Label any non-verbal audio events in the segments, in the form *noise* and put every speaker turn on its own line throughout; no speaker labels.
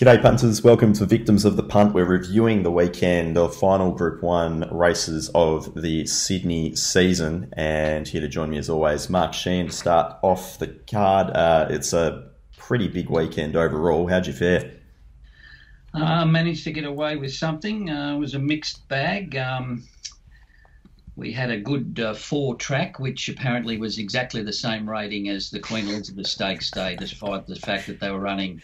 G'day punters, welcome to Victims of the Punt. We're reviewing the weekend of final Group 1 races of the Sydney season. And here to join me as always, Mark Sheen to start off the card. Uh, it's a pretty big weekend overall. How'd you fare?
Uh, managed to get away with something. Uh, it was a mixed bag. Um, we had a good uh, four track, which apparently was exactly the same rating as the Queen Elizabeth Stakes Day, despite the fact that they were running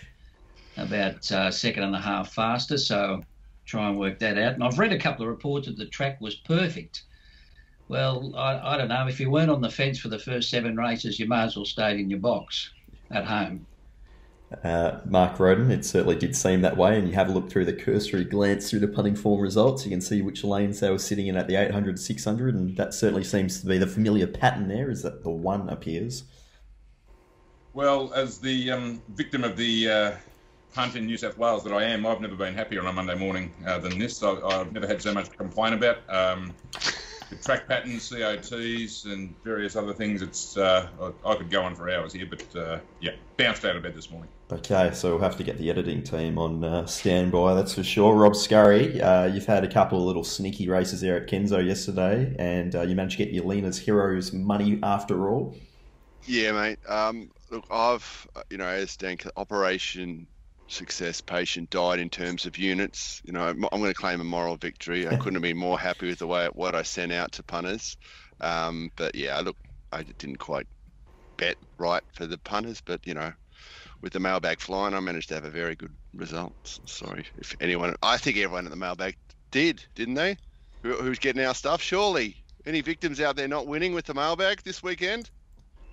about uh, second and a half faster. So try and work that out. And I've read a couple of reports that the track was perfect. Well, I, I don't know. If you weren't on the fence for the first seven races, you might as well stay in your box at home.
Uh, Mark Roden, it certainly did seem that way. And you have a look through the cursory glance through the punting form results, you can see which lanes they were sitting in at the 800, 600, and that certainly seems to be the familiar pattern there, is that the one appears.
Well, as the um, victim of the uh, punt in New South Wales that I am, I've never been happier on a Monday morning uh, than this. I, have never had so much to complain about. Um, the track patterns, COTs, and various other things. It's uh, I, I, could go on for hours here, but uh, yeah, bounced out of bed this morning.
Okay, so we'll have to get the editing team on uh, standby, that's for sure. Rob Scurry, uh, you've had a couple of little sneaky races there at Kenzo yesterday, and uh, you managed to get your Lena's Heroes money after all.
Yeah, mate. Um, look, I've you know as Dan Operation success patient died in terms of units. You know, I'm going to claim a moral victory. I couldn't have been more happy with the way what I sent out to punters. Um, but yeah, look, I didn't quite bet right for the punters, but you know, with the mailbag flying, I managed to have a very good result. Sorry if anyone, I think everyone in the mailbag did, didn't they? Who, who's getting our stuff? Surely, any victims out there not winning with the mailbag this weekend?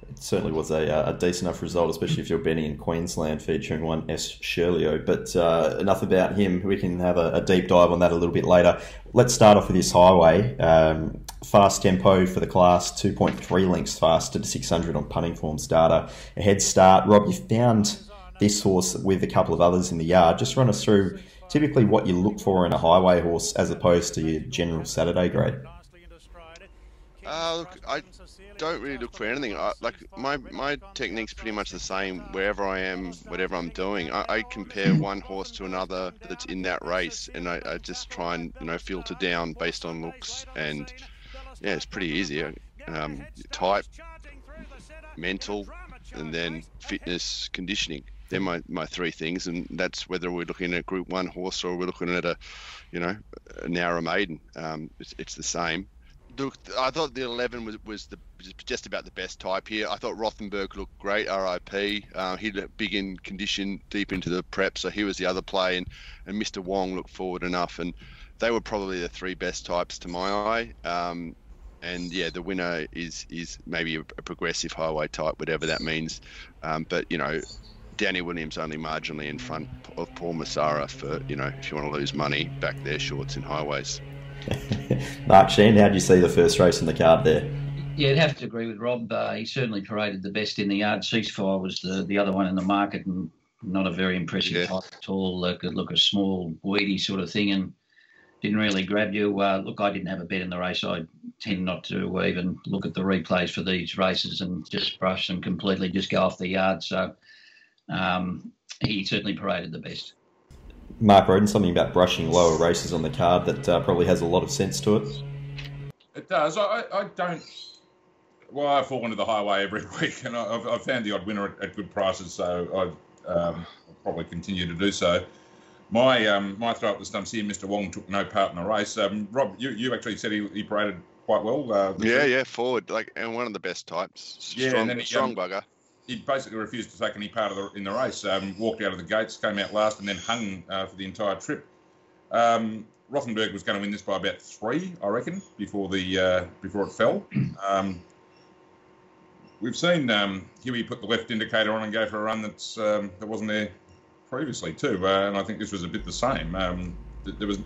It certainly was a, uh, a decent enough result, especially if you're betting in Queensland featuring one S. Shirleo. But uh, enough about him. We can have a, a, deep dive on that a little bit later. Let's start off with this highway. Um, fast tempo for the class, 2.3 lengths faster to 600 on punting forms data. A head start. Rob, you found this horse with a couple of others in the yard. Just run us through typically what you look for in a highway horse as opposed to your general Saturday grade.
Uh, look, I don't really look for anything. I, like my my technique's pretty much the same wherever I am, whatever I'm doing. I, I compare *laughs* one horse to another that's in that race, and I, I, just try and you know filter down based on looks. And yeah, it's pretty easy. Um, type, mental, and then fitness, conditioning. They're my, my three things, and that's whether we're looking at Group One horse or we're looking at a, you know, a narrow maiden. Um, it's, it's the same look, I thought the 11 was, was the just about the best type here. I thought Rothenberg looked great, RIP. Uh, he looked big in condition, deep into the prep, so he was the other play, and, and Mr. Wong looked forward enough, and they were probably the three best types to my eye. Um, and yeah, the winner is is maybe a, progressive highway type, whatever that means. Um, but you know, Danny Williams only marginally in front of Paul Messara for you know if you want to lose money back there shorts in highways. *laughs*
Mark Sheen, how do you see the first race in the card there?
Yeah, I'd have to agree with Rob. Uh, he certainly paraded the best in the yard. Ceasefire was the, the other one in the market and not a very impressive yeah. type at all. Look, look a small, weedy sort of thing and didn't really grab you. Uh, look, I didn't have a bet in the race. I tend not to even look at the replays for these races and just brush them completely, just go off the yard. So um, he certainly paraded the best.
Mark Roden something about brushing lower races on the card that uh, probably has a lot of sense to it.
It does. I, I don't. Well, I fall into the highway every *laughs* week, and I've, I've found the odd winner at, at good prices, so I um, will probably continue to do so. My um, my throw up the stumps here, Mr. Wong took no part in the race. Um, Rob, you, you actually said he, he paraded quite well.
Uh, yeah, week. yeah, forward, like and one of the best types. Strong, yeah, and then he, strong um, bugger
he basically refused to take any part of the in the race. Um, walked out of the gates, came out last, and then hung uh, for the entire trip. Um, Rothenberg was going to win this by about three, I reckon, before the uh, before it fell. *clears throat* Um, we've seen um, Huey put the left indicator on and go for a run that's um, that wasn't there previously too, uh, and I think this was a bit the same. Um, there was,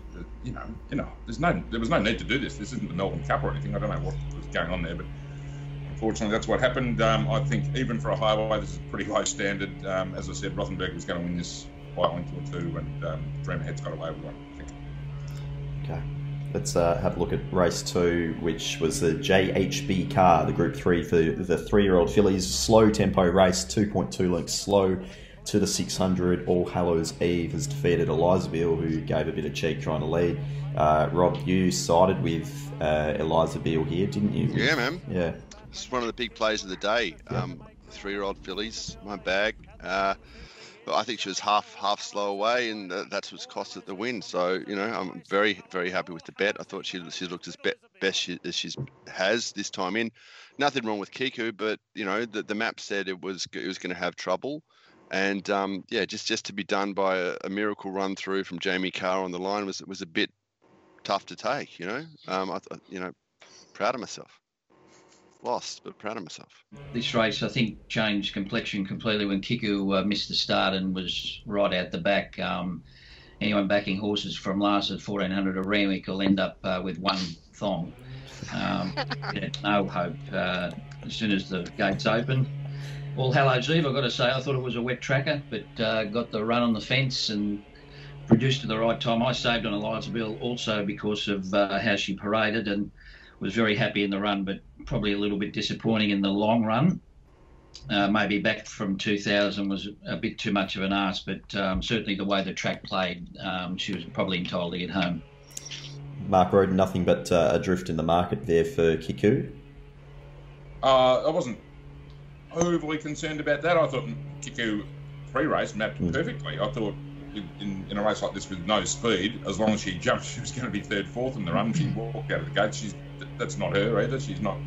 you know, you know, there's no there was no need to do this. This isn't the Melbourne Cup or anything. I don't know what was going on there, but unfortunately, that's what happened. Um, I think even for a highway, this is pretty high standard. Um, as I said, Rothenberg was going to win this by a length or two, and um, Dreamhead's got away with one. I think.
Okay. Let's uh, have a look at race two, which was the JHB car, the Group 3 for the three year old fillies. Slow tempo race, 2.2 lengths slow to the 600, All Hallows Eve has defeated Eliza who gave a bit of cheek trying to lead. Uh, Rob, you sided with uh, Eliza Beale here, didn't you?
Yeah, man.
Yeah.
One of the big plays of the day. Um, three-year-old fillies, my bag. Uh, I think she was half half slow away, and that's what's cost it the win. So you know, I'm very very happy with the bet. I thought she she looked as be, best she, as she's has this time in. Nothing wrong with Kiku, but you know the, the map said it was it was going to have trouble, and um, yeah, just just to be done by a, a, miracle run through from Jamie Kah on the line was was a bit tough to take. You know, um, I, you know, proud of myself lost, but proud of myself.
This race, I think, changed complexion completely when Kiku uh, missed the start and was right out the back. Um, anyone backing horses from last at 1400 a Randwick will end up uh, with one thong. Um, *laughs* yeah, no hope. Uh, as soon as the gates open, All Hallows Eve, I've got to say, I thought it was a wet tracker, but uh, got the run on the fence and produced at the right time. I saved on Eliza Beale also because of uh, how she paraded and was very happy in the run, but probably a little bit disappointing in the long run. Uh, maybe back from 2000 was a bit too much of an ask, but um, certainly the way the track played, um, she was probably entitled to get home.
Mark Roden, nothing but uh, a drift in the market there for Kiku.
Uh, I wasn't overly concerned about that. I thought Kiku pre-race mapped mm. perfectly. I thought in, in, a race like this with no speed, as long as she jumped, *laughs* she was going to be third, fourth in the run. She walked out of the gate. She's that's not her either. She's not.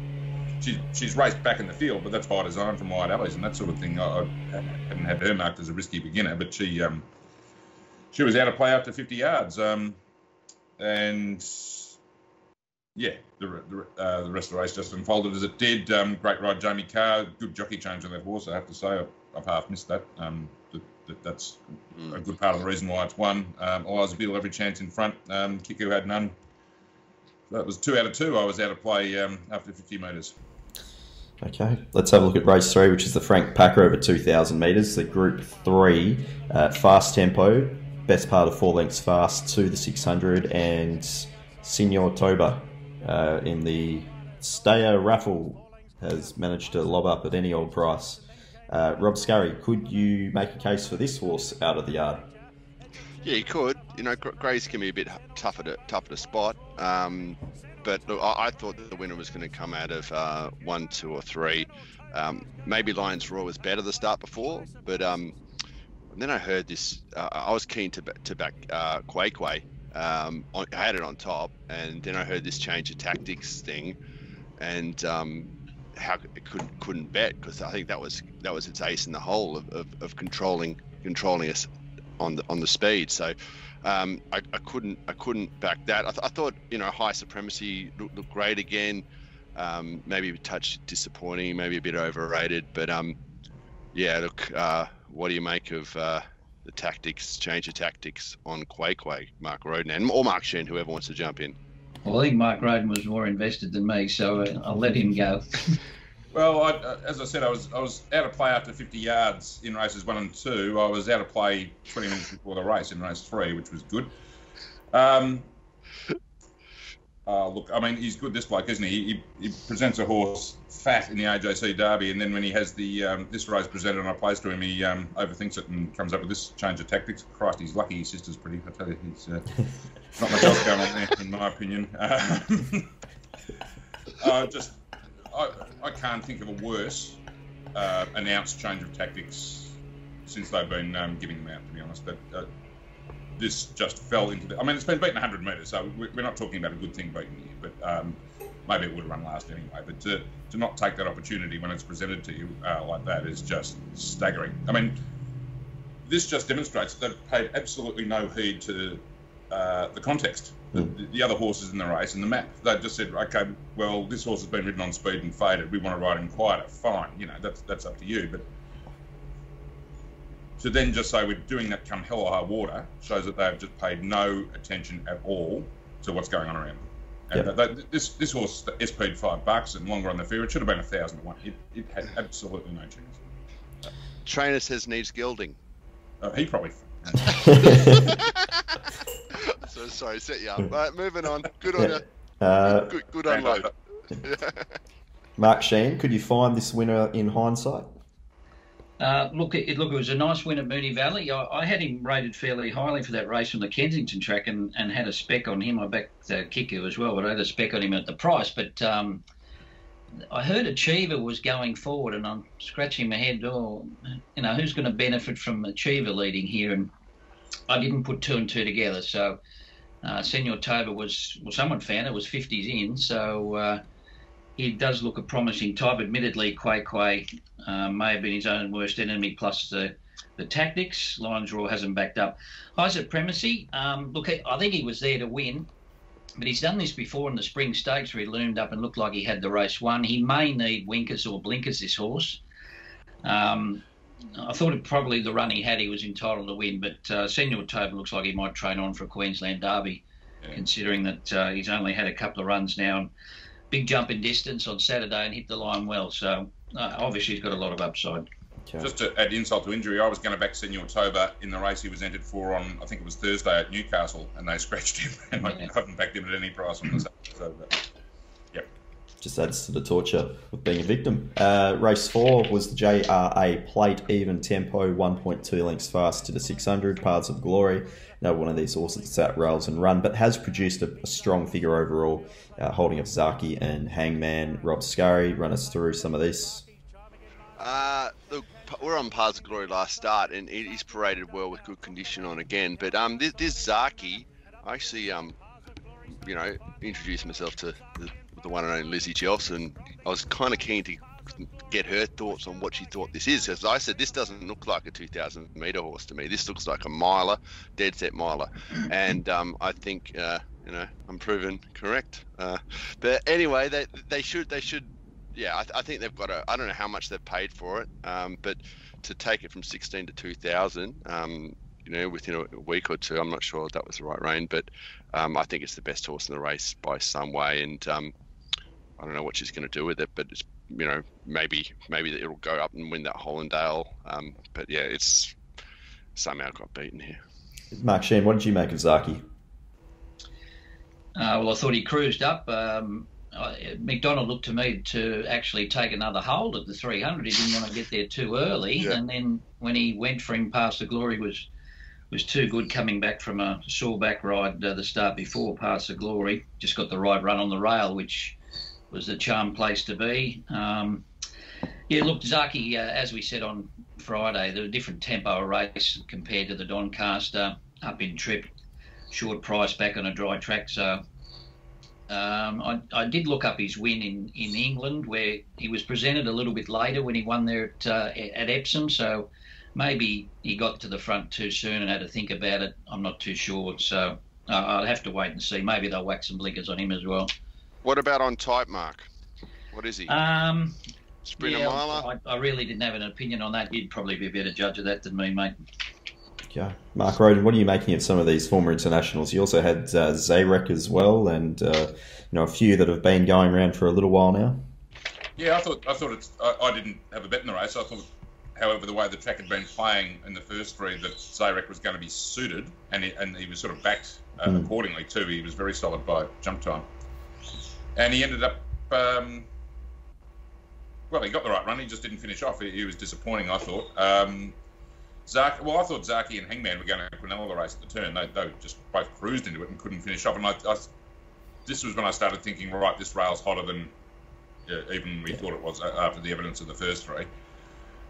She's she's raced back in the field, but that's by design from Wide Alleys and that sort of thing. I, I hadn't had her marked as a risky beginner, but she um she was out of play after 50 yards. Um, and yeah, the, the, uh, the, rest of the race just unfolded as it did. Um, great ride, Jamie Kah. Good jockey change on that horse, I have to say. I've, I've half missed that. Um, that, that's a good part of the reason why it's won. Um, Eliza Beale every chance in front. Um, Kiku had none that was two out of two. I was out of play um, after 50 metres.
Okay, let's have a look at race three, which is the Frank Packer over 2,000 metres. The Group Three, uh, fast tempo, best part of four lengths fast to the 600, and Senor Toba uh, in the Stayer raffle has managed to lob up at any old price. Uh, Rob Scurry, could you make a case for this horse out of the yard?
Yeah, you could. You know, Greys can be a bit tougher to tougher to spot. Um, but look, I, I, thought the winner was going to come out of uh, one, two, or three. Um, maybe Lions Roar was better the start before, but um, then I heard this. Uh, I was keen to to back uh, Quay. Um, I had it on top, and then I heard this change of tactics thing, and um, how it couldn't couldn't bet because I think that was that was its ace in the hole of, of, of controlling controlling us on the on the speed. So um, I, I, couldn't I couldn't back that. I, th- I thought you know high supremacy looked, great again. Um, maybe a touch disappointing, maybe a bit overrated, but um, yeah. Look, uh, what do you make of uh, the tactics, change of tactics on Quay, Mark Roden, and or Mark Sheen, whoever wants to jump in?
Well, I think Mark Roden was more invested than me, so uh, I'll let him go. *laughs*
Well, I, uh, as I said, I was I was out of play after 50 yards in races one and two. I was out of play 20 minutes before the race in race three, which was good. Um, uh, look, I mean, he's good, this bloke, isn't he? he? He presents a horse fat in the AJC Derby, and then when he has the um, this race presented on a place to him, he um, overthinks it and comes up with this change of tactics. Christ, he's lucky his sister's pretty. I tell you, he's uh, not much else going on there, in my opinion. *laughs* uh, just I, I can't think of a worse uh, announced change of tactics since they've been um, giving them out, to be honest. But uh, this just fell into the. I mean, it's been beaten 100 metres, so we're not talking about a good thing beaten here, but um, maybe it would have run last anyway. But to, to not take that opportunity when it's presented to you uh, like that is just staggering. I mean, this just demonstrates they've paid absolutely no heed to uh, the context the, the, other horses in the race and the map. They just said, okay, well, this horse has been ridden on speed and faded. We want to ride him quieter. Fine, you know, that's that's up to you. But to then just say we're doing that come hell or high water shows that they've just paid no attention at all to what's going on around them. And yep. they, this this horse SP'd five bucks and longer on the field. It should have been a thousand to one. It, it had absolutely no chance.
Trainer says needs gilding.
Uh, he probably. *laughs* *laughs*
so sorry, set you up. Right, moving on. Good on you. Uh, good, good unload. *laughs*
Mark Sheen, could you find this winner in hindsight?
Uh, look, it, look, it was a nice win at Moonee Valley. I, I, had him rated fairly highly for that race on the Kensington track, and, and had a spec on him. I backed the kicker as well, but I had a spec on him at the price. But um, I heard Achiever was going forward, and I'm scratching my head. Oh, you know, who's going to benefit from Achiever leading here? And I didn't put two and two together. So uh, Senor Toba was, well, someone found it was 50s in. So uh, he does look a promising type. Admittedly, Quay Quay uh, may have been his own worst enemy, plus the the tactics. Lions Roar hasn't backed up. Isaac Primacy, um, look, I think he was there to win. But he's done this before in the spring stakes where he loomed up and looked like he had the race won. He may need winkers or blinkers, this horse. Um, I thought it probably the run he had, he was entitled to win, but uh, Senor Toba looks like he might train on for a Queensland Derby, yeah. considering that uh, he's only had a couple of runs now. And big jump in distance on Saturday and hit the line well. So uh, obviously he's got a lot of upside.
Okay. Just to add insult to injury, I was going to back Senor Toba in the race he was entered for on, I think it was Thursday at Newcastle, and they scratched him, *laughs* and yeah. I haven't backed him at any price on the Saturday. so, yep.
Just adds to the torture of being a victim. Uh, race four was the JRA Plate Even Tempo, 1.2 lengths fast to the 600, Paths of Glory. Now, one of these horses that's at rails and run, but has produced a, a strong figure overall, uh, holding up Zaaki and Hangman. Rob Scurry, run us through some of this.
Uh, look, we're on Paths of Glory last start, and he's paraded well with good condition on again. But um, this, this Zaaki, I actually um, you know, introduced myself to the, the one and only Lizzie Chelson. I was kind of keen to get her thoughts on what she thought this is. As I said, this doesn't look like a 2,000 meter horse to me. This looks like a miler, dead set miler, and um, I think uh, you know I'm proven correct. Uh, but anyway, they they should they should yeah, I, th- I, think they've got a. I don't know how much they've paid for it, um, but to take it from 16 to 2,000, um, you know, within a week or two, I'm not sure that was the right range, but um, I think it's the best horse in the race by some way, and um, I don't know what she's going to do with it, but it's you know maybe maybe it'll go up and win that Hollindale, um, but yeah, it's somehow got beaten here.
Mark Sheen, what did you make of Zaaki?
Uh, well, I thought he cruised up. Um, uh, McDonald looked to me to actually take another hold at the 300. He didn't want to get there too early, yeah. and then when he went for him Paths the Glory was was too good coming back from a sore back ride uh, the start before Paths the Glory. Just got the right run on the rail, which was the charm place to be. Um, yeah, look, Zaaki, uh, as we said on Friday, the different tempo race compared to the Doncaster up in trip, short price back on a dry track. So um, I, I, did look up his win in, in England, where he was presented a little bit later when he won there at, uh, at Epsom. So maybe he got to the front too soon and had to think about it. I'm not too sure. So uh, I'll have to wait and see. Maybe they'll whack some blinkers on him as well.
What about on type, Mark? What is he?
Um, Sprinter yeah, miler? I, I really didn't have an opinion on that. You'd probably be a better judge of that than me, mate.
Yeah, Mark Roden, what are you making of some of these former internationals? You also had uh, Zarek as well, and uh, you know a few that have been going around for a little while now.
Yeah, I thought I thought it's. I, I didn't have a bet in the race. I thought, however, the way the track had been playing in the first three, that Zarek was going to be suited, and he, and he was sort of backed uh, mm. accordingly too. He was very solid by jump time, and he ended up. Um, well, he got the right run. He just didn't finish off. He, he was disappointing, I thought. Um, Zach, well, I thought Zaaki and Hangman were going to Quinella the race at the turn. They, they just both cruised into it and couldn't finish off. And I, I, this was when I started thinking, right, this rail's hotter than uh, even we yeah. thought it was uh, after the evidence of the first three.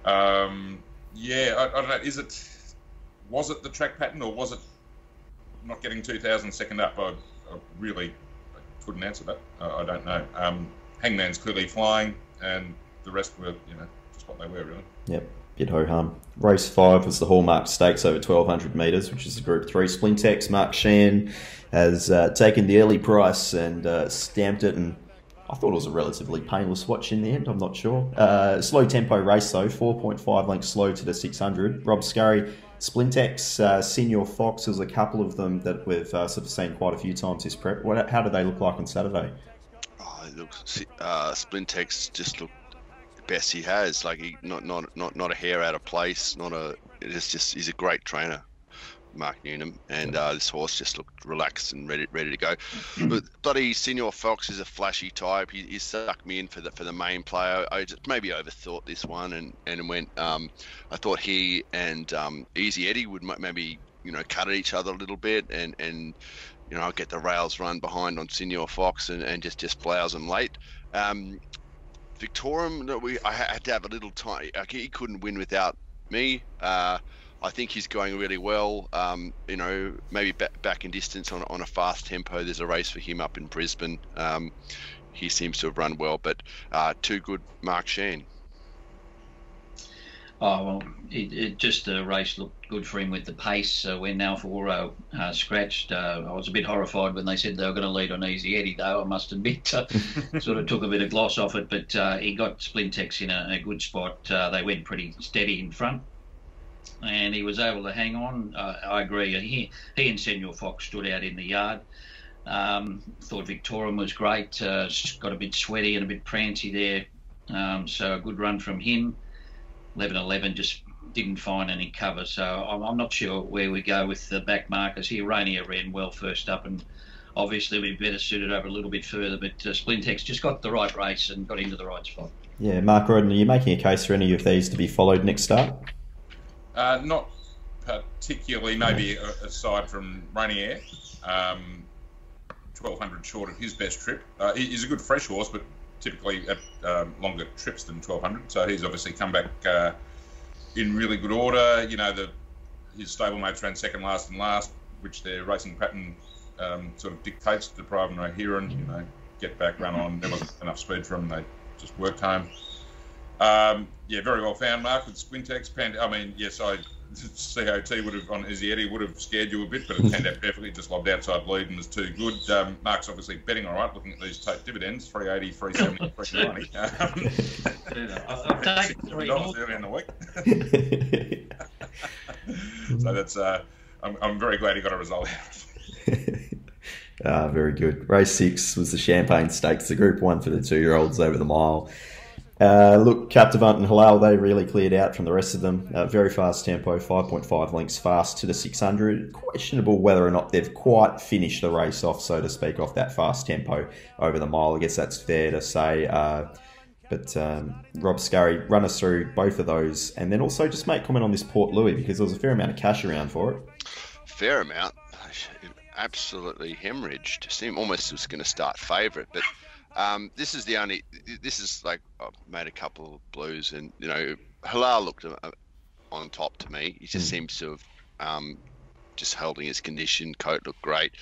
Um, yeah, I, I, don't know. Is it was it the track pattern or was it not getting 2,000 second up? I, I really couldn't answer that. I don't know. Um, Hangman's clearly flying, and the rest were, you know, just what they were really.
Yep bit ho hum. Race five was the Hallmark Stakes over 1200 metres, which is the Group 3 Splintex. Mark Sheen has uh, taken the early price and uh, stamped it, and I thought it was a relatively painless watch in the end, I'm not sure. Uh, slow tempo race though, 4.5 lengths slow to the 600. Rob Scurry, Splintex, uh, Senor Fox, there's a couple of them that we've uh, sort of seen quite a few times this prep. What, how do they look like on Saturday?
Oh, look, uh, Splintex just look best he has. Like he not not not not a hair out of place. Not a. It's just he's a great trainer. Mark Newnham, and uh, this horse just looked relaxed and ready ready to go. *clears throat* but bloody Senor Fox is a flashy type. He, he sucked me in for the for the main player. I just maybe overthought this one and and went. Um, I thought he and um, Easy Eddie would maybe you know cut at each other a little bit and and you know I'll get the rails run behind on Senor Fox and, and just just blouse him late. Um, Victorium, we I had to have a little time. He couldn't win without me. Uh, I think he's going really well. Um, you know, maybe back, back in distance on, on a fast tempo. There's a race for him up in Brisbane. Um, he seems to have run well, but uh, too good, Mark Sheen.
Oh well, it, it, just the race looked good for him with the pace. Uh, when Alfaro uh, scratched, uh, I was a bit horrified when they said they were going to lead on Easy Eddie. Though I must admit, uh, *laughs* sort of took a bit of gloss off it. But uh, he got Splintex in a, a good spot. Uh, they went pretty steady in front, and he was able to hang on. I agree. He he and Senor Fox stood out in the yard. Um, thought Victorian was great. got a bit sweaty and a bit prancy there. Um, so a good run from him. 11 11 just didn't find any cover. So I'm, I'm, not sure where we go with the back markers here. Rainier ran well first up, and obviously we better suited over a little bit further. But uh, Splintex just got the right race and got into the right spot.
Yeah, Mark Roden, are you making a case for any of these to be followed next start?
Uh, not particularly, maybe aside from Rainier. Um, 1200 short of his best trip. Uh, he's a good fresh horse, but typically at um, longer trips than 1200. So he's obviously come back uh, in really good order. You know, the his stablemates ran second last and last, which their racing pattern um, sort of dictates. To deprive and Rohiran, you know, get back, run on. There wasn't enough speed for them. They just worked home. Um, yeah, very well found, Mark, with Splintex. Pand- I mean, yes, I COT would have on Izzy Eddie would have scared you a bit, but it turned out perfectly. Just lobbed outside lead and was too good. Um, Mark's obviously betting all right, looking at these tape dividends 380, 370, *laughs* 390. *laughs* Um, *laughs* $6 early in the week. so that's, uh, I'm, I'm very glad he got a result out
Ah, very good. Race six was the Champagne Stakes, the Group One for the two-year-olds over the mile. Uh, look, Captivant and Halal, they really cleared out from the rest of them. Uh, very fast tempo, 5.5 lengths fast to the 600. Questionable whether or not they've quite finished the race off, so to speak, off that fast tempo over the mile. I guess that's fair to say. Uh, but um, Rob Scurry, run us through both of those, and then also just make comment on this Port Louis because there was a fair amount of cash around for it.
Fair amount, absolutely hemorrhaged. Seemed almost was going to start favourite, but um, this is the only. This is like I've made a couple of blues, and you know, Halal looked uh, on top to me. He just mm. seems to have um, just holding his condition. Coat looked great.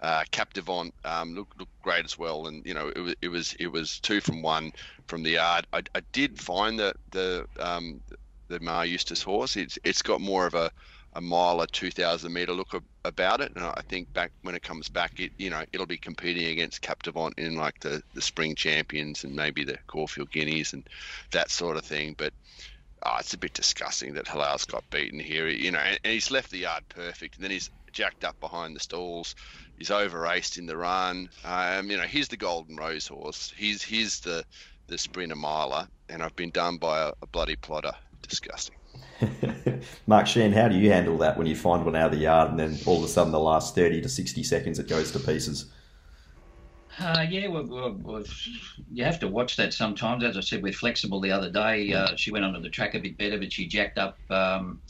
Uh, Captivant um, looked looked great as well. And you know, it was it was it was two from one from the yard. I, I did find that the um, the Maher Eustace horse. It's it's got more of a a mile or 2000 meter look about it. And i think back when it comes back it you know it'll be competing against captivant in like the the spring champions and maybe the caulfield guineas and that sort of thing. But oh, it's a bit disgusting that halal's got beaten here. You know and, and he's left the yard perfect. And then he's jacked up behind the stalls. He's over raced in the run. Um, you know he's the golden rose horse he's he's the the sprinter miler. And i've been done by a, a bloody plotter. Disgusting *laughs*
Mark Sheen, how do you handle that when you find one out of the yard and then all of a sudden the last 30 to 60 seconds it goes to pieces?
Uh, yeah, well, well, well, you have to watch that sometimes. As I said, we're flexible the other day. Uh, she went onto the track a bit better, but she jacked up um,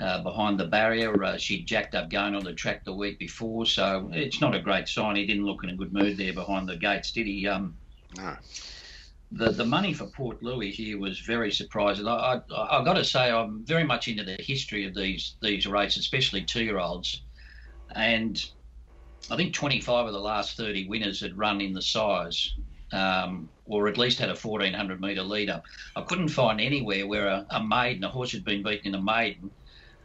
uh, behind the barrier. Uh, she jacked up going on the track the week before, so it's not a great sign. He didn't look in a good mood there behind the gates, did he? Um,
no
the, the money for Port Louis here was very surprising. I, I, have got to say, I'm very much into the history of these these races, especially two year olds. And I think 25 of the last 30 winners had run in the size, um, or at least had a 1400 metre lead up. I couldn't find anywhere where a, a maiden, a horse had been beaten in a maiden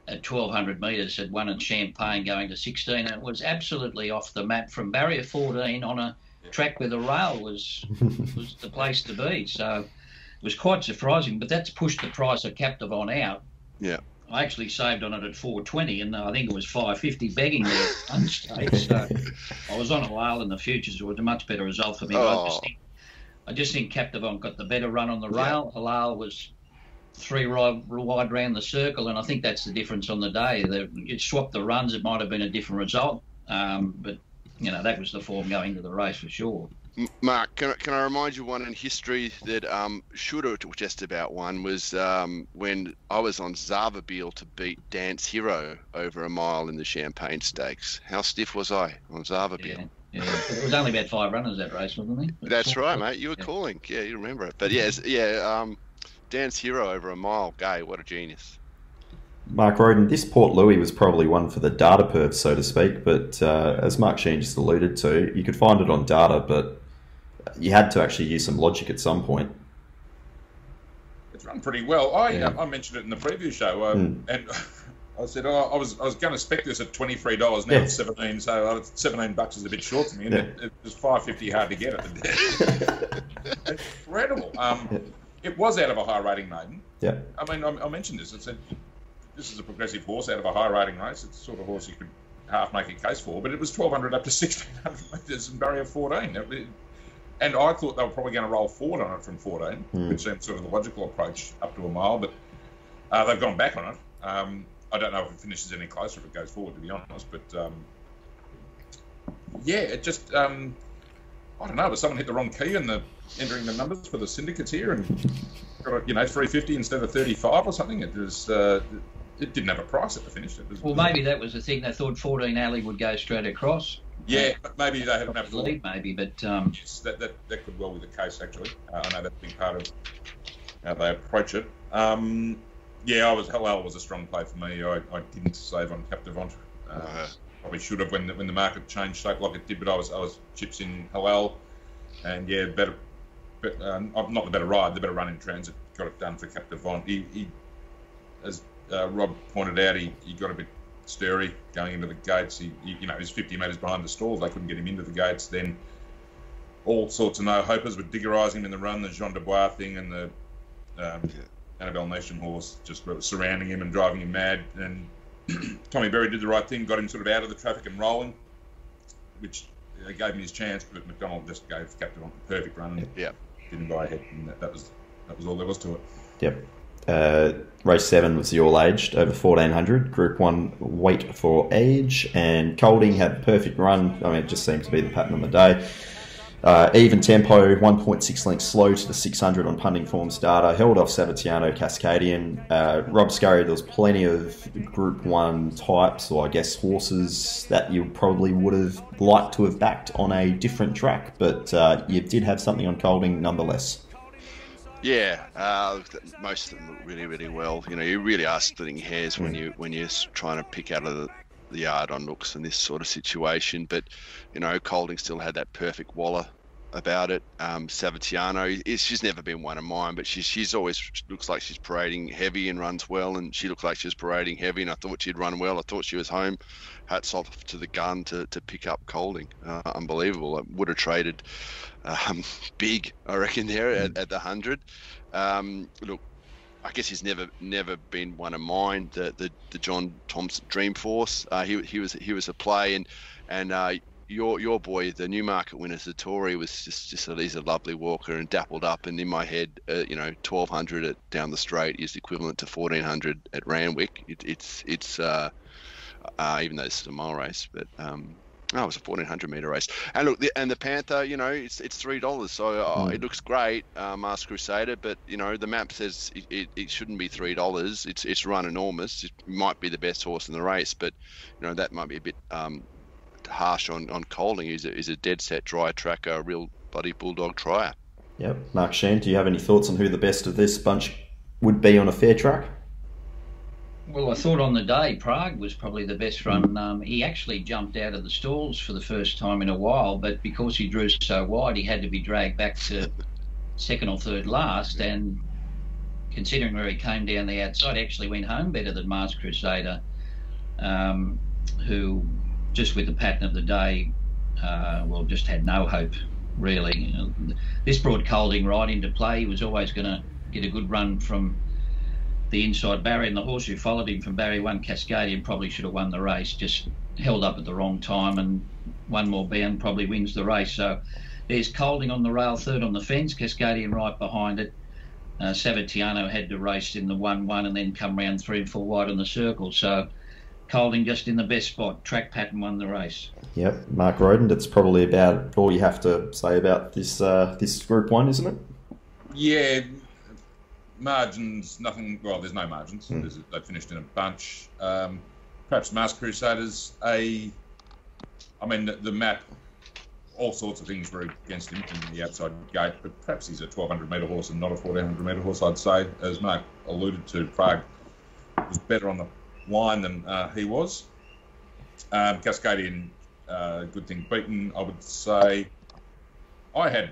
at 1200 metres, had won in Champagne going to 16. And it was absolutely off the map from barrier 14 on a track where the rail was *laughs* was the place to be. So it was quite surprising. But that's pushed the price of Captivant out.
Yeah.
I actually saved on it at 420, and I think it was 550 begging me at one stage. So *laughs* I was on a whale in the futures. It was a much better result for me. Oh. I just think, I just think Captivant got the better run on the rail. Yeah. Halal was three wide, wide round the circle, and I think that's the difference on the day. The, you swapped the runs, it might have been a different result, um, but you know that was the form going to the race for sure.
Mark, can I, can I remind you one in history that um, should have just about won was um, when I was on Savabeel to beat Dance Hero over a mile in the Champagne Stakes. How stiff was I on Savabeel?
Yeah. Yeah, it was only about five runners that race, wasn't it?
That's right, mate. You were yeah. calling. Yeah, you remember it. But yes, yeah, um, Dance Hero over a mile. Gai, what a genius.
Mark Roden, this Port Louis was probably one for the data perv, so to speak. But uh, as Mark Sheen just alluded to, you could find it on data, but you had to actually use some logic at some point.
It's run pretty well. I yeah. uh, I mentioned it in the previous show, uh, mm. and *laughs* I said oh, I was I was going to spec this at twenty three dollars. Now yeah. it's seventeen, so uh, seventeen bucks is a bit short to me, and yeah. it, it, was five fifty hard to get at the *laughs* Incredible. Um. It was out of a high rating maiden.
Yeah.
I mean, I, I mentioned this. I said this is a progressive horse out of a high rating race. It's the sort of horse you could half make a case for, but it was 1200 up to *laughs* 1600 metres and barrier 14. It, and I thought they were probably going to roll forward on it from 14, mm. which seemed sort of the logical approach up to a mile, but uh, they've gone back on it. Um, I don't know if it finishes any closer if it goes forward, to be honest, but um, yeah, it just um, I don't know, but someone hit the wrong key in the entering the numbers for the syndicates here and got you know 350 instead of 35 or something. It was. Uh, it didn't have a price at the finish.
Was, well, maybe that was the thing. They thought 14 alley would go straight across.
Yeah, maybe they haven't had enough
lead, maybe, but um,
yes, that, that that could well be the case. Actually, uh, I know that's been part of how they approach it. Um, yeah, I was Halal was a strong play for me. I, I didn't save on Captivant. Uh, uh-huh. Probably should have when the, when the market changed shape like it did, but I was I was chips in Halal, and yeah, better, but, uh, not the better ride, the better run in transit. Got it done for Captivant. He, he as uh, Rob pointed out, he, he got a bit stirry going into the gates. He, he you know, he's 50 metres behind the stalls. They couldn't get him into the gates. Then all sorts of no hopers were diggerising him in the run, the Jean Dubois thing, and the um, yeah. Annabel Neasham horse just surrounding him and driving him mad. And *clears throat* Tommy Berry did the right thing, got him sort of out of the traffic and rolling, which uh, gave him his chance. But McDonald just gave Captivant the perfect run. And
yeah.
Didn't buy ahead, and that, that was that was all there was to it.
Yep. Uh, race seven was the all aged over 1400. Group one weight for age, and Kolding had perfect run. I mean, it just seemed to be the pattern on the day. Uh, even tempo, 1.6 lengths slow to the 600 on punting forms data. Held off Savatiano Cascadian. Uh, Rob Scurry, there was plenty of Group 1 types, or I guess horses, that you probably would have liked to have backed on a different track, but uh, you did have something on Kolding nonetheless.
Yeah, uh, most of them look really, really well. You know, you really are splitting hairs when you when you're trying to pick out of the, the yard on looks in this sort of situation. But you know, Kolding still had that perfect Waller about it. Um, Savatiano, she's never been one of mine, but she's she's always looks like she's parading heavy and runs well, and she looked like she was parading heavy, and I thought she'd run well. I thought she was home. Hats off to the gun to, to pick up Kolding. Uh, unbelievable. I would have traded um, big, I reckon, there at, at the hundred. Um, look, I guess he's never never been one of mine. The the, the John Thompson Dreamforce. Uh, he he was he was a play, and and uh, your your boy, the Newmarket winner, Satori, was just just a, he's a lovely walker and dappled up. And in my head, uh, you know, twelve hundred at down the straight is equivalent to fourteen hundred at Randwick. It, it's it's uh, uh, even though it's a mile race, but um, Oh, it was a fourteen hundred meter race. And look, the, and the Panther, you know, it's it's three dollars, so uh, mm. it looks great, uh, Masked Crusader. But you know, the map says it, it, it shouldn't be three dollars. It's it's run enormous. It might be the best horse in the race, but you know that might be a bit um, harsh on on Kolding. He's a, he's a dead set dry track, a real bloody bulldog trier.
Yep, Mark Sheen, do you have any thoughts on who the best of this bunch would be on a fair track?
Well, I thought on the day Prague was probably the best run. Um, he actually jumped out of the stalls for the first time in a while, but because he drew so wide, he had to be dragged back to second or third last. And considering where he came down the outside, actually went home better than Masked Crusader, um, who just with the pattern of the day, uh, well, just had no hope really. This brought Kolding right into play. He was always going to get a good run from the inside barrier, and the horse who followed him from barrier one, Cascadian, probably should have won the race. Just held up at the wrong time, and one more bound probably wins the race. So there's Kolding on the rail, third on the fence, Cascadian right behind it. uh, Savatiano had to race in the 1 1 and then come round three and four wide on the circle. So Kolding just in the best spot. Track pattern won the race.
Yep, Mark Roden. That's probably about all you have to say about this uh, this Group One, isn't it?
Yeah, margins. Nothing. Well, there's no margins. Mm. They finished in a bunch. Um, perhaps Mask Crusaders. A. I mean, the, the map all sorts of things were against him in the outside gate, but perhaps he's a 1200 metre horse and not a 1400 metre horse, I'd say. As Mark alluded to, Prague was better on the line than uh, he was. Um, Cascadian, uh, good thing beaten, I would say. I had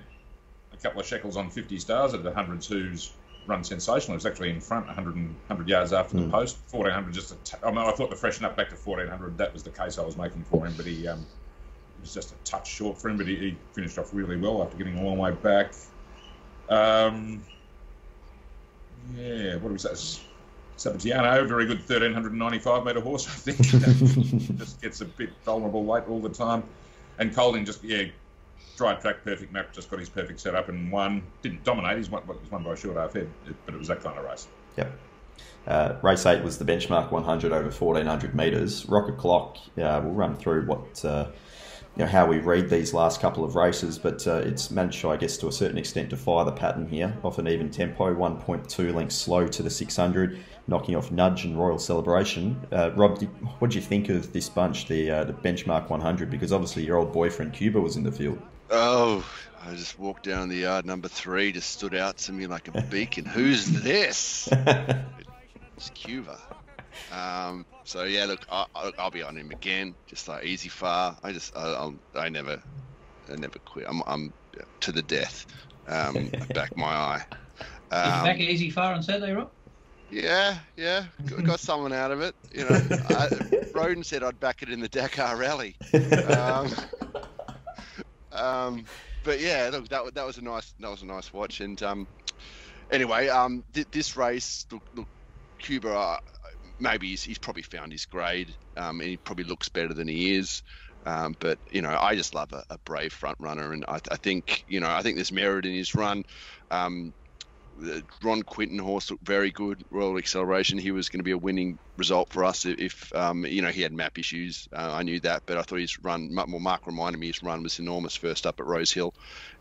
a couple of shekels on 50 stars at the hundreds who's run sensational. It was actually in front 100, 100 yards after mm. the hmm. post. 1400 just, a t- I mean, I thought the freshen up back to 1400, that was the case I was making for him, but he. Um, was just a touch short for him, but he, he finished off really well after getting a long way back. Um, yeah, what do we say? Savatiano, very good 1395 metre horse, I think. *laughs* just gets a bit vulnerable late all the time. And Kolding just, yeah, dry track, perfect map, just got his perfect setup and won. Didn't dominate, he's won, he's won by a short half head, but it was that kind of race.
Yep. Uh, race 8 was the benchmark 100 over 1400 metres. Rocket Clock, uh, we'll run through what. Uh, you know, how we read these last couple of races, but uh, it's managed, I guess, to a certain extent, defy the pattern here. Off an even tempo, 1.2 lengths slow to the 600, knocking off Nudge and Royal Celebration. Uh, Rob, what do you think of this bunch, the uh, the benchmark 100? Because obviously your old boyfriend Cuba was in the field.
Oh, I just walked down the yard number three, just stood out to me like a beacon. Who's this? *laughs* it's Cuba. Um, so yeah, look, I, will be on him again, just like easy far. I just, I, I'll, I never, I never quit. I'm, I'm to the death. Um, *laughs* back my eye.
Um, back easy far on Saturday, Rob?
Yeah, yeah, got someone out of it. You know, I, Roden said I'd back it in the Dakar Rally. Um, um, but yeah, look, that that was a nice that was a nice watch. And um, anyway, um, th- this race, look, look Cuba, uh, maybe he's, he's probably found his grade um, and he probably looks better than he is. Um, but you know, I just love a, a brave front runner, and I, I, think you know, I think there's merit in his run. Um, Ron Quinton horse looked very good. Royal Acceleration, he was going to be a winning result for us if um, you know he had map issues. Uh, I knew that, but I thought his run. Well, Mark reminded me his run was enormous first up at Rosehill,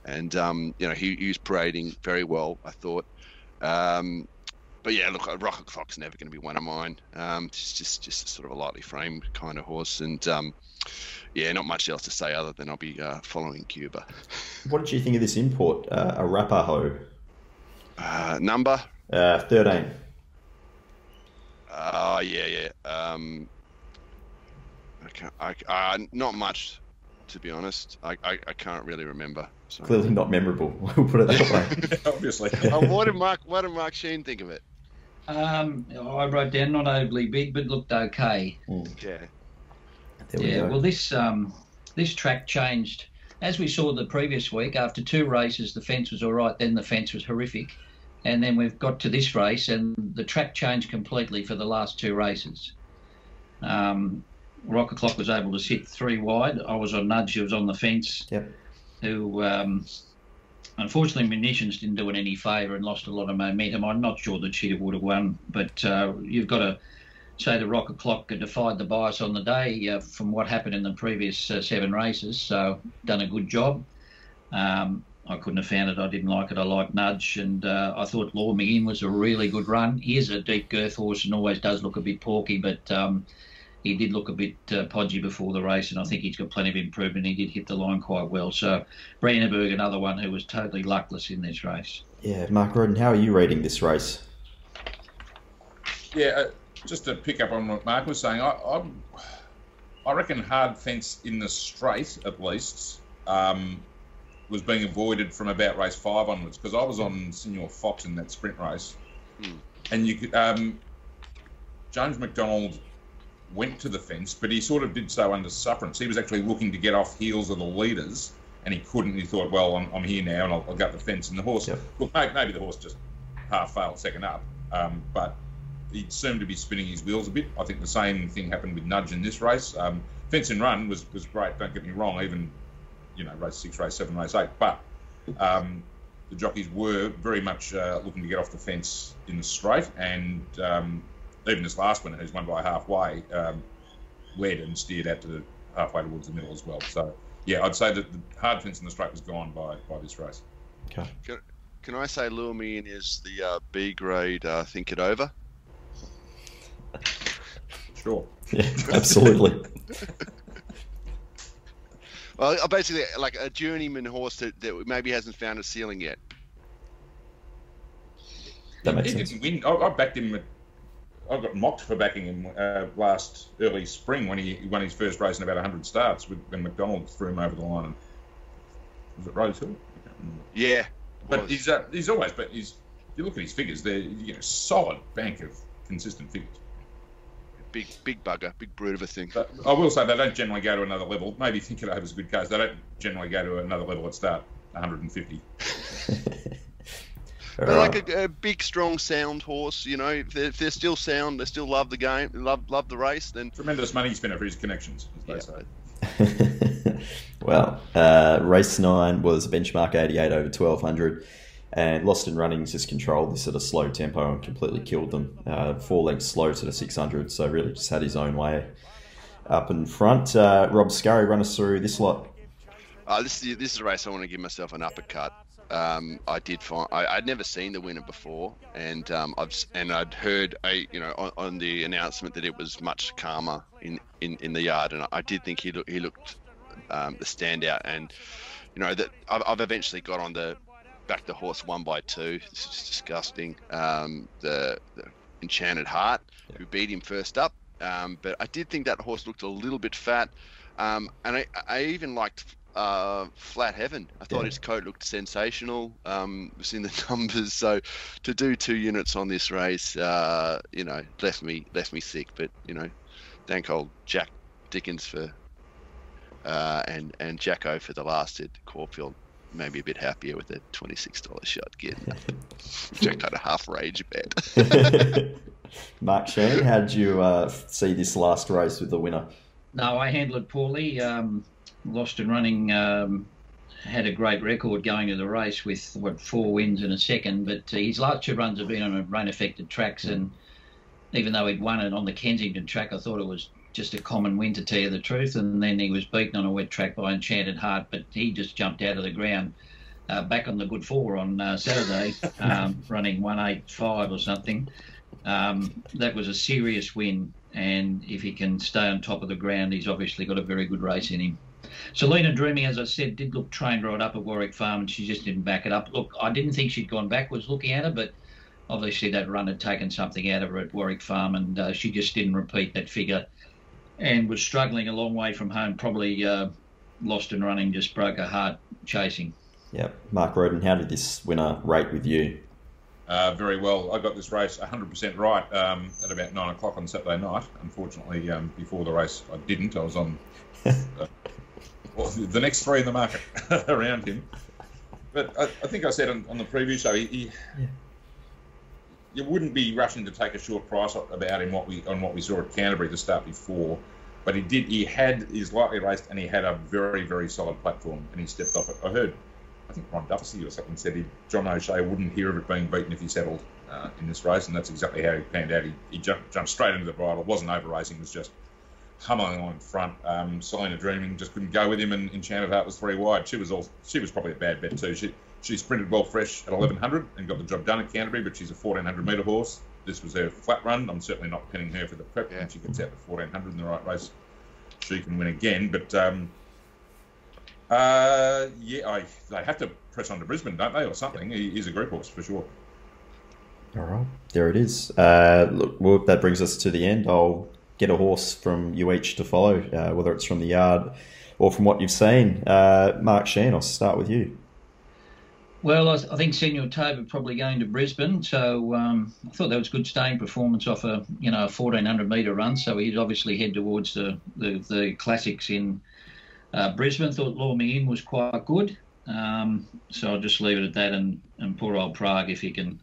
and um, you know he, he, was parading very well. I thought. Um, but yeah, look, a Rocket Clock's never going to be one of mine. Um, it's just just sort of a lightly framed kind of horse, and um, yeah, not much else to say other than I'll be uh, following Cuba.
What did you think of this import, uh, Arapaho?
Uh, number?
Uh, thirteen.
Oh yeah, yeah. Um, I, I, uh, not much, to be honest. I, I, I can't really remember.
So. Clearly not memorable. *laughs* We'll put it that
way. *laughs* Obviously.
uh, what did Mark? What did Mark Sheen think of it?
Um, I wrote down not overly big, but looked okay.
Mm. Yeah.
We yeah. Go. Well, this um, this track changed as we saw the previous week. After two races, the fence was all right. Then the fence was horrific, and then we've got to this race, and the track changed completely for the last two races. Um, Rocket Clock was able to sit three wide. I was on nudge. Who was on the fence.
Yep.
Who um, Unfortunately, Munitions didn't do it any favour and lost a lot of momentum. I'm not sure that she would have won, but uh, you've got to say the Rocket Clock defied the bias on the day uh, from what happened in the previous uh, seven races. So done a good job. Um, I couldn't have found it. I didn't like it. I like Nudge, and uh, I thought Lord McGinn was a really good run. He is a deep girth horse and always does look a bit porky, but um, he did look a bit uh, podgy before the race, and I think he's got plenty of improvement. He did hit the line quite well. So, Brandenburg, another one who was totally luckless in this race.
Yeah, Mark Roden, how are you reading this race?
Yeah, uh, just to pick up on what Mark was saying, I, I, I reckon hard fence in the straight, at least, um, was being avoided from about race five onwards because I was on Senor Fox in that sprint race, hmm. and you could. Um, James McDonald went to the fence, but he sort of did so under sufferance. He was actually looking to get off heels of the leaders, and he couldn't. He thought, well, I'm, I'm here now, and I'll, I'll gut the fence. And the horse, yep. maybe, maybe, the horse just half failed second up, um, but he seemed to be spinning his wheels a bit. I think the same thing happened with Nudge in this race. Um, fence and run was, was great. Don't get me wrong. Even you know, race six, race seven, race eight, but um, the jockeys were very much uh, looking to get off the fence in the straight, and um, even this last one, who's won by halfway, um, led and steered out to the halfway towards the middle as well. So, yeah, I'd say that the hard fence in the straight was gone by, by this race.
Okay.
Can, can I say Lure Me In is the uh, B grade uh, Think It Over?
Sure.
Yeah, absolutely. *laughs*
well, uh, basically, like a journeyman horse that, that maybe hasn't found a ceiling yet.
That makes
he
sense.
didn't win. I, I backed him. At, I got mocked for backing him uh, last early spring when he won his first race in about 100 starts with, when McDonald threw him over the line. And, was it Rose Hill? I can't remember.
Yeah.
But
was.
he's uh, he's always. But he's. You look at his figures; they're you know solid bank of consistent figures.
big, big bugger, big brute of a thing.
But I will say they don't generally go to another level. Maybe think it over is a good case. They don't generally go to another level at start. 150. *laughs*
All
They're
right.
like a, a big, strong, sound horse. You know, if they're, if they're still sound, they still love the game, love love the race. Then
Tremendous money spinner for his connections, as
Yeah. *laughs*
well, uh, race nine was benchmark 88 over 1200, and Lost in Runnings just controlled this at a slow tempo and completely killed them. Uh, four lengths slow to the 600, so really just had his own way up in front. Uh, Rob Scurry, run us through this lot.
uh, this is this is a race I want to give myself an uppercut. Um, I did find I, I'd never seen the winner before, and um, I've and I'd heard a you know on, on the announcement that it was much calmer in, in, in the yard, and I did think he looked he looked um, the standout, and you know that I've, I've eventually got on the back the horse one by two. This is disgusting. Um, the, the Enchanted Heart, who beat him first up, um, but I did think that horse looked a little bit fat, um, and I, I even liked uh, Flat Heaven. I thought
Yeah.
his coat looked sensational. Um, it was in the *laughs* numbers, so to do two units on this race, uh, you know, left me left me sick. But you know, thank old Jack Dickens for uh, and and Jacko for the last at Caulfield. Maybe a bit happier with a twenty-six dollar shot getting that, which I kind of half rage bet. *laughs*
Mark Sheen, how did you uh, see this last race with the winner?
No, I handled it poorly. Um, lost and running. Um, had a great record going to the race with what four wins and a second, but uh, his last two runs have been on rain-affected tracks, and even though he'd won it on the Kensington track, I thought it was just a common win to tell you the truth. And then he was beaten on a wet track by Enchanted Heart, but he just jumped out of the ground. Uh, back on the good four on uh, Saturday, *laughs* um, running 185 or something. Um, that was a serious win, and if he can stay on top of the ground, he's obviously got a very good race in him. Selena Dreaming, as I said, did look trained right up at Warwick Farm, and she just didn't back it up. Look, I didn't think she'd gone backwards looking at her, but obviously that run had taken something out of her at Warwick Farm, and uh, she just didn't repeat that figure, and was struggling a long way from home. Probably uh, lost and running, just broke her heart chasing.
Yeah, Mark Roden, how did this winner rate with you?
Uh, very well. I got this race 100% right um, at about 9 o'clock on Saturday night. Unfortunately, um, before the race, I didn't. I was on uh, *laughs* well, the next three in the market *laughs* around him. But I, I think I said on, on the previous show, he, he,
Yeah.
you wouldn't be rushing to take a short price about him what we on what we saw at Canterbury to start before. But he did. He had his lightly raced, and he had a very, very solid platform, and he stepped off it. I heard I think Ron Dufficy or something said he, John O'Shea wouldn't hear of it being beaten if he settled uh, in this race, and that's exactly how he panned out. He, he jumped, jumped straight into the bridle. It wasn't over racing, it was just humming on in front. Um, Selena Dreaming just couldn't go with him, and Enchanted Heart was three wide. She was all, she was probably a bad bet too. She she sprinted well fresh at 1100 and got the job done at Canterbury, but she's a 1400 metre horse. This was her flat run. I'm certainly not pinning her for the prep.
Yeah.
When she gets out to 1400 in the right race, she can win again. But um, uh, yeah, I, they have to press on to Brisbane, don't they, or something? He, he's a group horse for sure.
All right, there it is. Uh, look, well, that brings us to the end. I'll get a horse from each to follow, uh, whether it's from the yard or from what you've seen. Uh, Mark Sheen, I'll start with you.
Well, I, I think Senor Toba probably going to Brisbane, so um, I thought that was good staying performance off a you know a 1400 metre run. So he'd obviously head towards the the, the classics in uh, Brisbane. Thought Law Me In was quite good, um, so I'll just leave it at that. And, and poor old Prague, if he can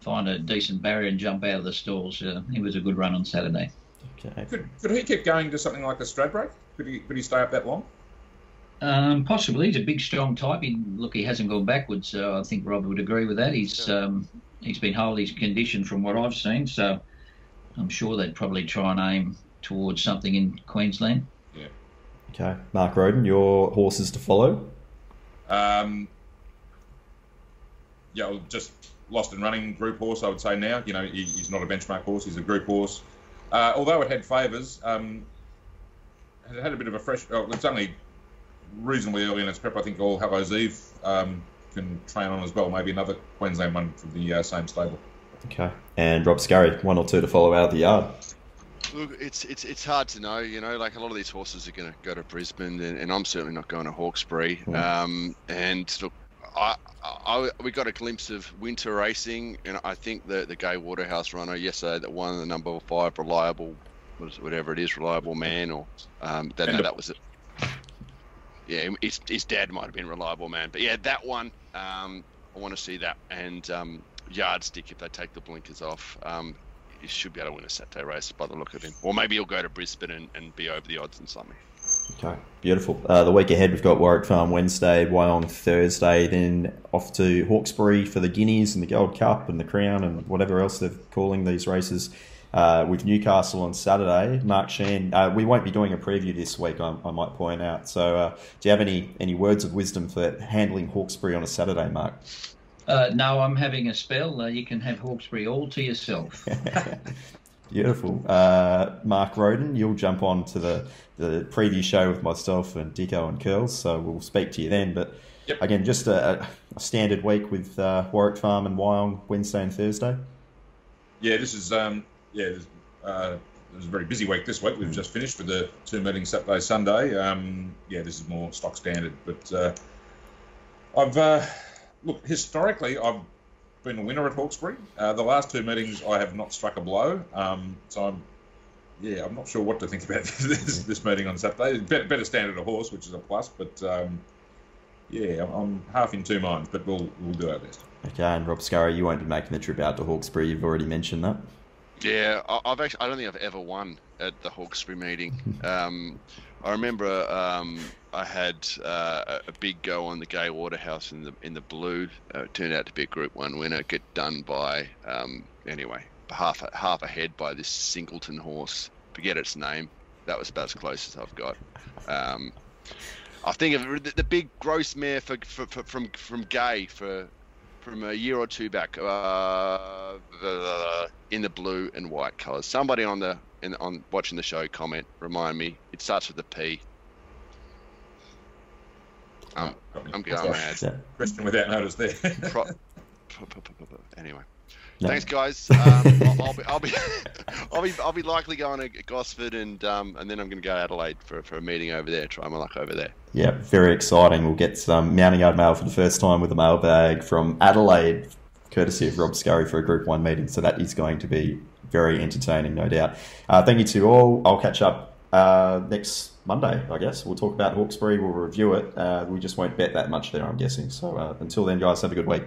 find a decent barrier and jump out of the stalls, uh, he was a good run on Saturday.
Okay.
Could, could he keep going to something like the Stradbroke? Could he, could he stay up that long?
Um, possibly, he's a big, strong type. He, look, he hasn't gone backwards. So I think Rob would agree with that. He's um, he's been wholly conditioned from what I've seen. So I'm sure they'd probably try and aim towards something in Queensland.
Yeah.
Okay, Mark Roden, your horses to follow.
Um, yeah, just lost and running group horse. I would say now. You know, he, he's not a benchmark horse. He's a group horse. Uh, although it had favours, um, it had a bit of a fresh. Oh, it's only reasonably early in its prep. I think All Hallows Eve um, can train on as well. Maybe another Queensland one from the uh, same stable.
Okay, and Rob Scurry, one or two to follow out of the yard.
Look, it's it's it's hard to know. You know, like a lot of these horses are going to go to Brisbane, and, and, I'm certainly not going to Hawkesbury. Mm. Um, and look, I, I, we got a glimpse of winter racing, and I think the the Gai Waterhouse runner yesterday that won the number five reliable, whatever it is, reliable man, or um, that no, that was it. Yeah, his, his dad might have been reliable man, but yeah, that one. Um, I want to see that, and um, yardstick if they take the blinkers off. Um, he should be able to win a Saturday race by the look of him, or maybe he'll go to Brisbane and, and be over the odds in something.
Okay, beautiful. Uh, the week ahead, we've got Warwick Farm Wednesday, Wyong Thursday, then off to Hawkesbury for the Guineas and the Gold Cup and the Crown and whatever else they're calling these races. Uh, with Newcastle on Saturday, Mark Sheen. Uh, we won't be doing a preview this week, I, I might point out. So, uh, do you have any any words of wisdom for handling Hawkesbury on a Saturday, Mark?
Uh, no, I'm having a spell. Uh, you can have Hawkesbury all to yourself. *laughs*
Beautiful. Uh, Mark Roden, you'll jump on to the, the preview show with myself and Dicko and Curls, so we'll speak to you then. But yep. again, just a, a, standard week with uh, Warwick Farm and Wyong Wednesday and Thursday.
Yeah, this is um, yeah, this, uh, it was a very busy week this week. We've just finished with the two meetings Saturday, Sunday. Um, yeah, this is more stock standard, but uh, I've uh, look historically I've been a winner at Hawkesbury. Uh, the last two meetings, I have not struck a blow. Um, so I'm, yeah, I'm not sure what to think *laughs* about this, this meeting on Saturday. Better, better standard of horse, which is a plus. But um, yeah, I'm, half in two minds, but we'll we'll do our best.
Okay, and Rob Scurry, you won't be making the trip out to Hawkesbury. You've already mentioned that.
Yeah, I've actually, I don't think I've ever won at the Hawkesbury meeting. *laughs* Um, I remember um, I had uh, a big go on the Gai Waterhouse in the in the blue. Uh, it turned out to be a Group One winner. Get done by um, anyway half a, half ahead by this Singleton horse. Forget its name. That was about as close as I've got. Um, I think of the, the big gross mare for, for, for, from from Gai for from a year or two back uh, in the blue and white colours. Somebody on the in, on watching the show comment remind me. It starts with a P. Um, I'm going mad.
Question without notice there. Pro-
anyway. No. Thanks, guys. Um, *laughs* I'll, I'll, be, I'll, be, *laughs* I'll be, I'll be likely going to Gosford, and um, and then I'm going to go to Adelaide for, for a meeting over there. Try my luck over there.
Yeah, very exciting. We'll get some mounting yard mail for the first time with a mailbag from Adelaide, courtesy of Rob Scurry for a Group One meeting. So that is going to be very entertaining, no doubt. Uh, thank you to all. I'll catch up uh, next Monday, I guess. We'll talk about Hawkesbury, we'll review it. Uh, we just won't bet that much there, I'm guessing. So uh, until then, guys, have a good week.